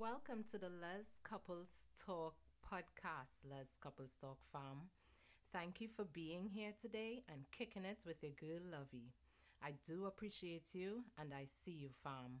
Welcome to the Les Couples Talk podcast, Les Couples Talk fam. Thank you for being here today and kicking it with your girl Lovey. I do appreciate you and I see you, fam.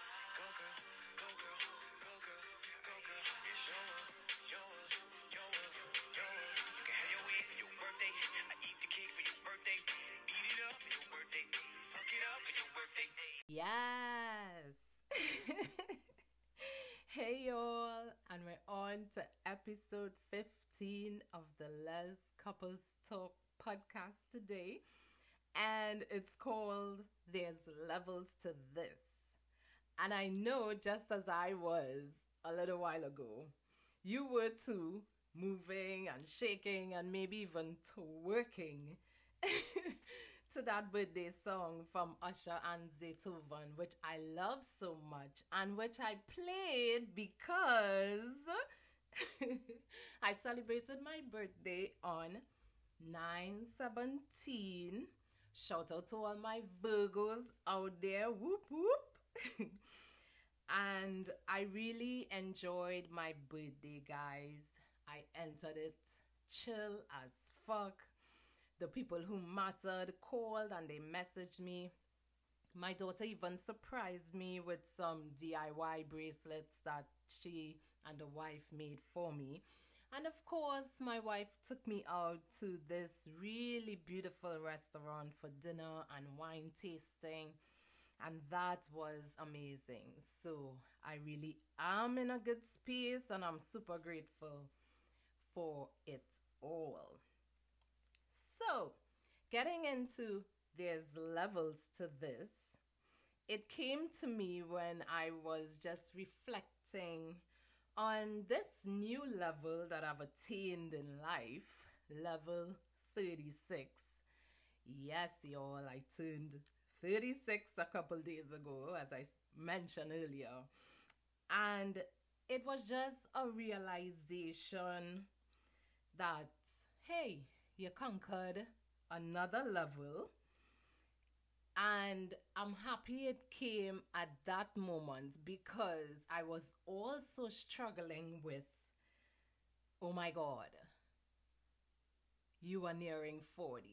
on to episode 15 of the Les Couples Talk podcast today. And it's called There's Levels to This. And I know just as I was a little while ago, you were too, moving and shaking and maybe even twerking to that birthday song from Usher and Zaytoven, which I love so much and which I played because I celebrated my birthday on 917. Shout out to all my Virgos out there. Whoop whoop. and I really enjoyed my birthday, guys. I entered it chill as fuck the people who mattered called and they messaged me. My daughter even surprised me with some DIY bracelets that she and the wife made for me. And of course, my wife took me out to this really beautiful restaurant for dinner and wine tasting. And that was amazing. So I really am in a good space and I'm super grateful for it all. So, getting into there's levels to this. It came to me when I was just reflecting on this new level that I've attained in life, level 36. Yes, y'all, I turned 36 a couple days ago, as I mentioned earlier. And it was just a realization that, hey, you conquered another level. I'm happy it came at that moment because I was also struggling with, oh my God, you are nearing 40.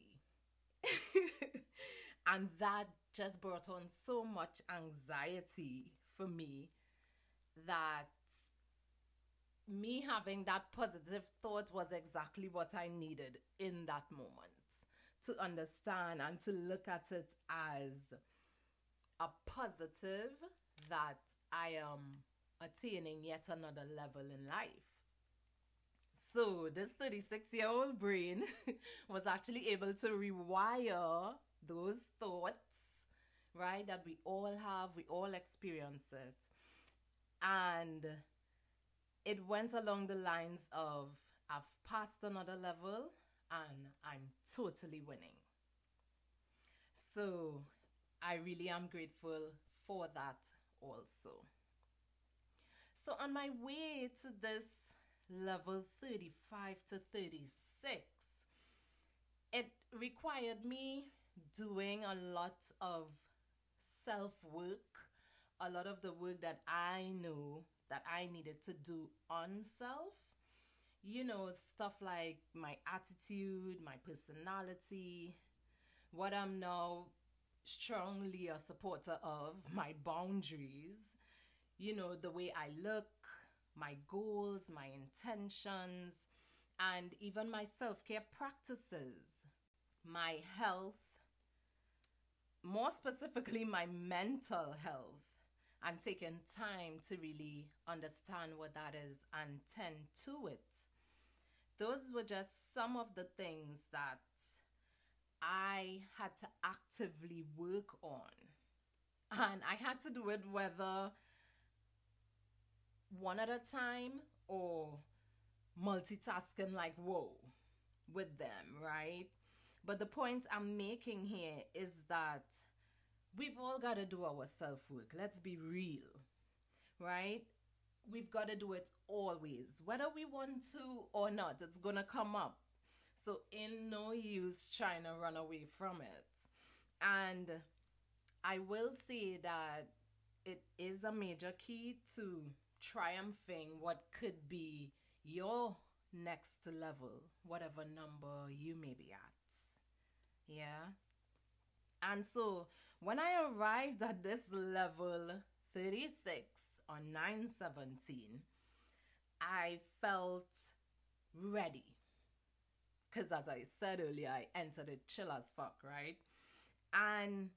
and that just brought on so much anxiety for me that me having that positive thought was exactly what I needed in that moment to understand and to look at it as a positive that I am attaining yet another level in life. So, this 36 year old brain was actually able to rewire those thoughts, right? That we all have, we all experience it. And it went along the lines of I've passed another level and I'm totally winning. So I really am grateful for that also. So on my way to this level 35 to 36, it required me doing a lot of self work, a lot of the work that I know that I needed to do on self. You know, stuff like my attitude, my personality, what I'm now strongly a supporter of, my boundaries, you know, the way I look, my goals, my intentions, and even my self care practices, my health, more specifically, my mental health and taking time to really understand what that is and tend to it. Those were just some of the things that I had to actively work on. And I had to do it whether one at a time or multitasking like whoa with them, right? But the point I'm making here is that we've all got to do our self work. Let's be real, right? We've got to do it always, whether we want to or not, it's gonna come up. So, in no use trying to run away from it. And I will say that it is a major key to triumphing what could be your next level, whatever number you may be at. Yeah. And so when I arrived at this level 36 on 917, I felt ready. Because as I said earlier, I entered it chill as fuck, right? And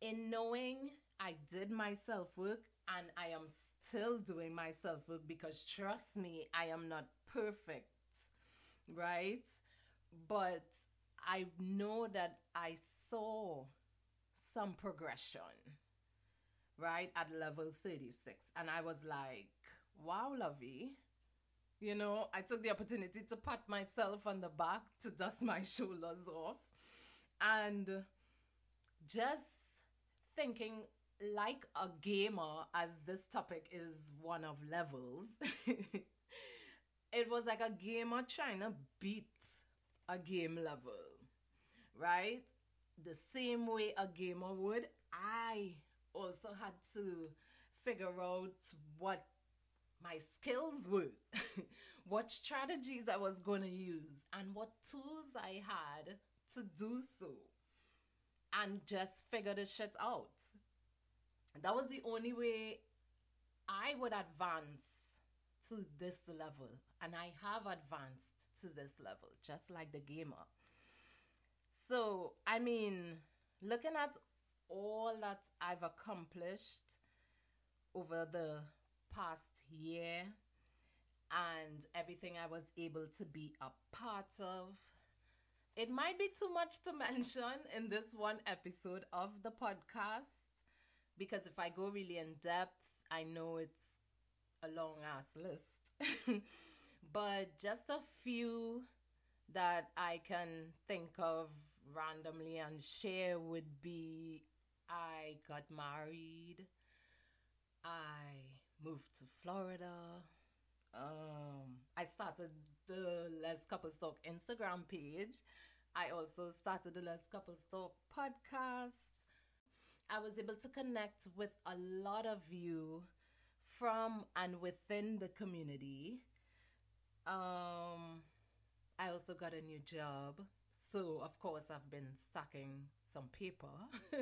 in knowing I did my self work and I am still doing my self work because trust me, I am not perfect, right? But I know that I saw some progression, right, at level 36. And I was like, wow, Lovey. You know, I took the opportunity to pat myself on the back to dust my shoulders off. And just thinking like a gamer, as this topic is one of levels, it was like a gamer trying to beat a game level, right? The same way a gamer would, I also had to figure out what my skills were, what strategies I was going to use, and what tools I had to do so, and just figure the shit out that was the only way I would advance to this level. And I have advanced to this level, just like the gamer. So, I mean, looking at all that I've accomplished over the past year and everything I was able to be a part of, it might be too much to mention in this one episode of the podcast because if I go really in depth, I know it's a long ass list. but just a few that I can think of randomly and share would be I got married, I moved to Florida. Um, I started the Les Couples Talk Instagram page. I also started the Les Couples Talk podcast. I was able to connect with a lot of you from and within the community. Um, I also got a new job. So, of course, I've been stacking some paper.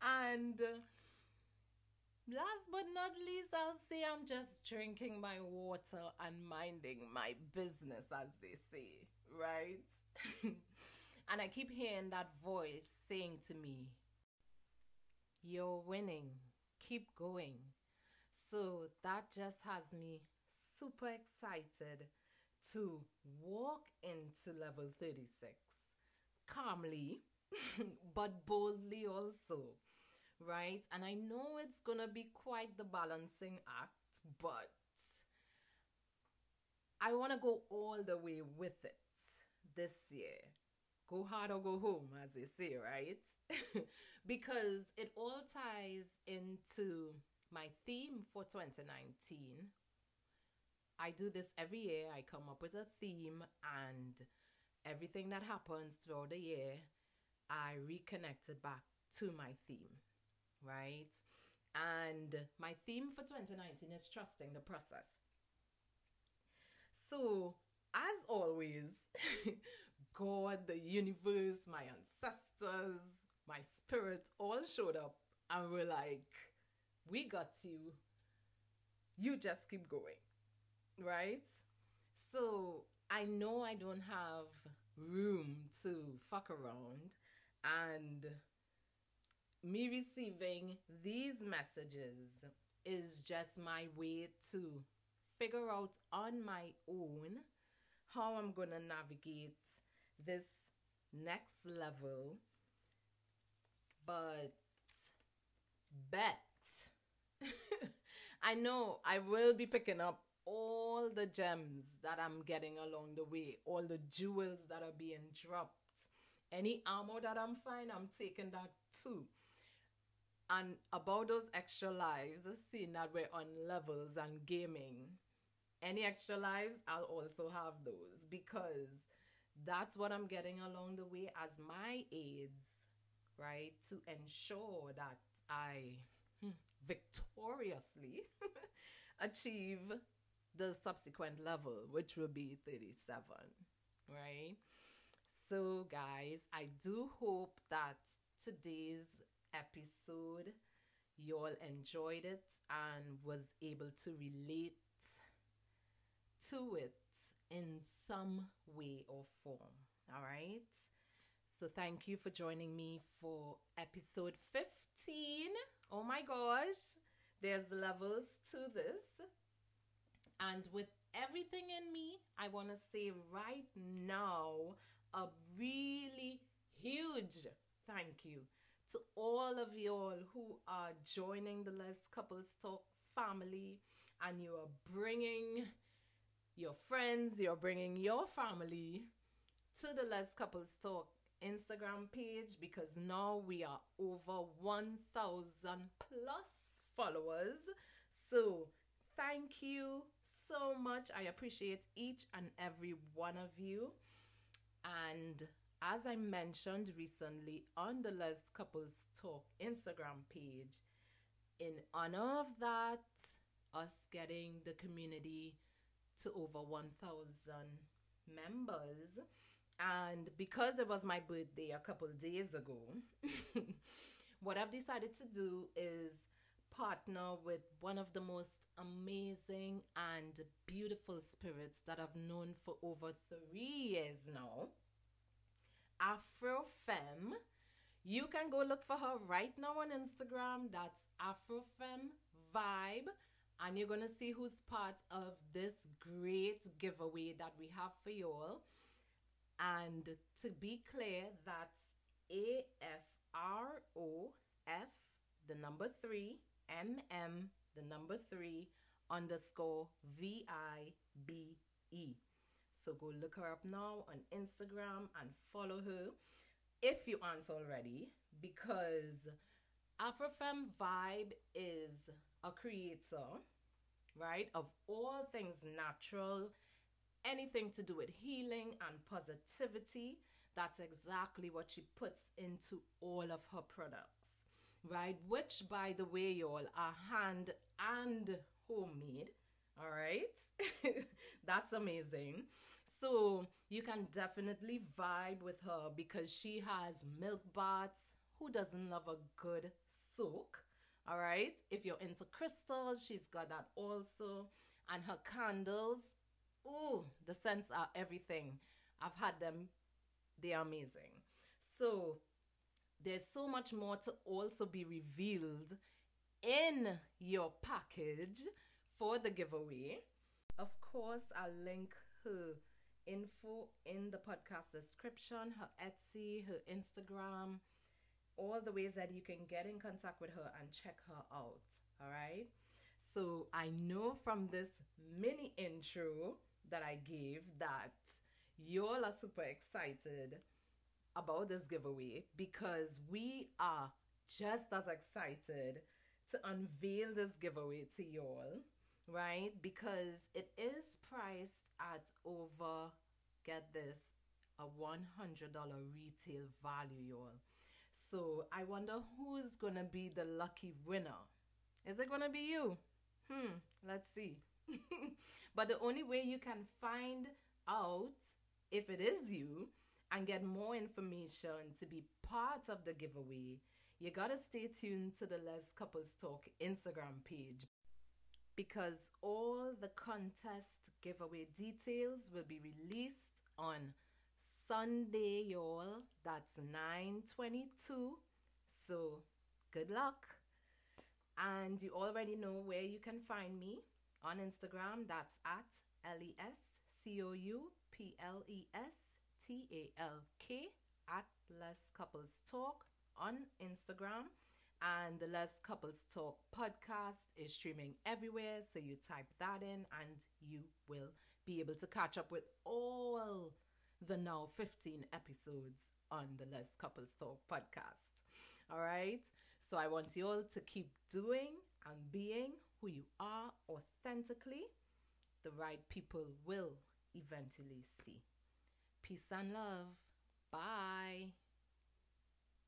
and last but not least, I'll say I'm just drinking my water and minding my business, as they say, right? and I keep hearing that voice saying to me, you're winning. Keep going. So that just has me super excited to walk into level 36 calmly, but boldly also. Right? And I know it's to be quite the balancing act, but I want to go all the way with it this year. Go hard or go home, as they say, right? because it all ties into my theme for 2019. I do this every year. I come up with a theme, and everything that happens throughout the year, I reconnect it back to my theme, right? And my theme for 2019 is trusting the process. So, as always, God, the universe, my ancestors, my spirit all showed up and were like, We got you. You just keep going. Right? So I know I don't have room to fuck around and me receiving these messages is just my way to figure out on my own how I'm going to navigate this next level but bet I know I will be picking up all the gems that I'm getting along the way, all the jewels that are being dropped. Any ammo that I'm finding, I'm taking that too. And about those extra lives, seeing that we're on levels and gaming, any extra lives, I'll also have those because that's what I'm getting along the way as my aids, right? To ensure that I hmm, victoriously achieve the subsequent level, which will be 37, right? So, guys, I do hope that today's episode you all enjoyed it and was able to relate to it in some way or form. All right. So, thank you for joining me for episode 15. Oh my gosh, there's levels to this. And with everything in me, I want to say right now a really huge thank you to all of y'all who are joining the Les Couples Talk family and you are bringing your friends, you're bringing your family to the Les Couples Talk Instagram page because now we are over 1,000 plus followers. So, thank you so much. I appreciate each and every one of you. And as I mentioned recently on the Les Couples Talk Instagram page, in honor of that, us getting the community to over 1,000 members, and because it was my birthday a couple days ago, what I've decided to do is partner with one of the most amazing and beautiful spirits that I've known for over three years now. Afrofemme. You can go look for her right now on Instagram. That's Afrofemme Vibe. And you're going to see who's part of this great giveaway that we have for you all. And to be clear, that's A F R O F, the number three, M M, the number three, underscore V I B E. So go look her up now on Instagram and follow her if you aren't already, because Afrofemme Vibe is a creator, right, of all things natural, anything to do with healing and positivity. That's exactly what she puts into all of her products, right? Which, by the way, y'all, are hand and homemade. All right, that's amazing. So you can definitely vibe with her because she has milk baths. Who doesn't love a good soak? All right. If you're into crystals, she's got that also. And her candles, oh, the scents are everything. I've had them, they're amazing. So there's so much more to also be revealed in your package for the giveaway. Of course, I'll link her info in the podcast description, her Etsy, her Instagram, all the ways that you can get in contact with her and check her out. All right. So I know from this mini intro that I gave that you all are super excited about this giveaway because we are just as excited to unveil this giveaway to you all right? Because it is priced at over, get this, a $100 retail value, y'all. So I wonder who's gonna be the lucky winner. Is it gonna be you? Hmm, let's see. but the only way you can find out if it is you and get more information to be part of the giveaway, you gotta stay tuned to the Les Couples Talk Instagram page because all the contest giveaway details will be released on Sunday, y'all. That's 922. So good luck. And you already know where you can find me on Instagram. That's at L E S C O U P L E S T A L K at Les Couples Talk on Instagram. And the Les Couples Talk podcast is streaming everywhere. So you type that in and you will be able to catch up with all the now 15 episodes on the Les Couples Talk podcast. All right. So I want you all to keep doing and being who you are authentically. The right people will eventually see. Peace and love. Bye.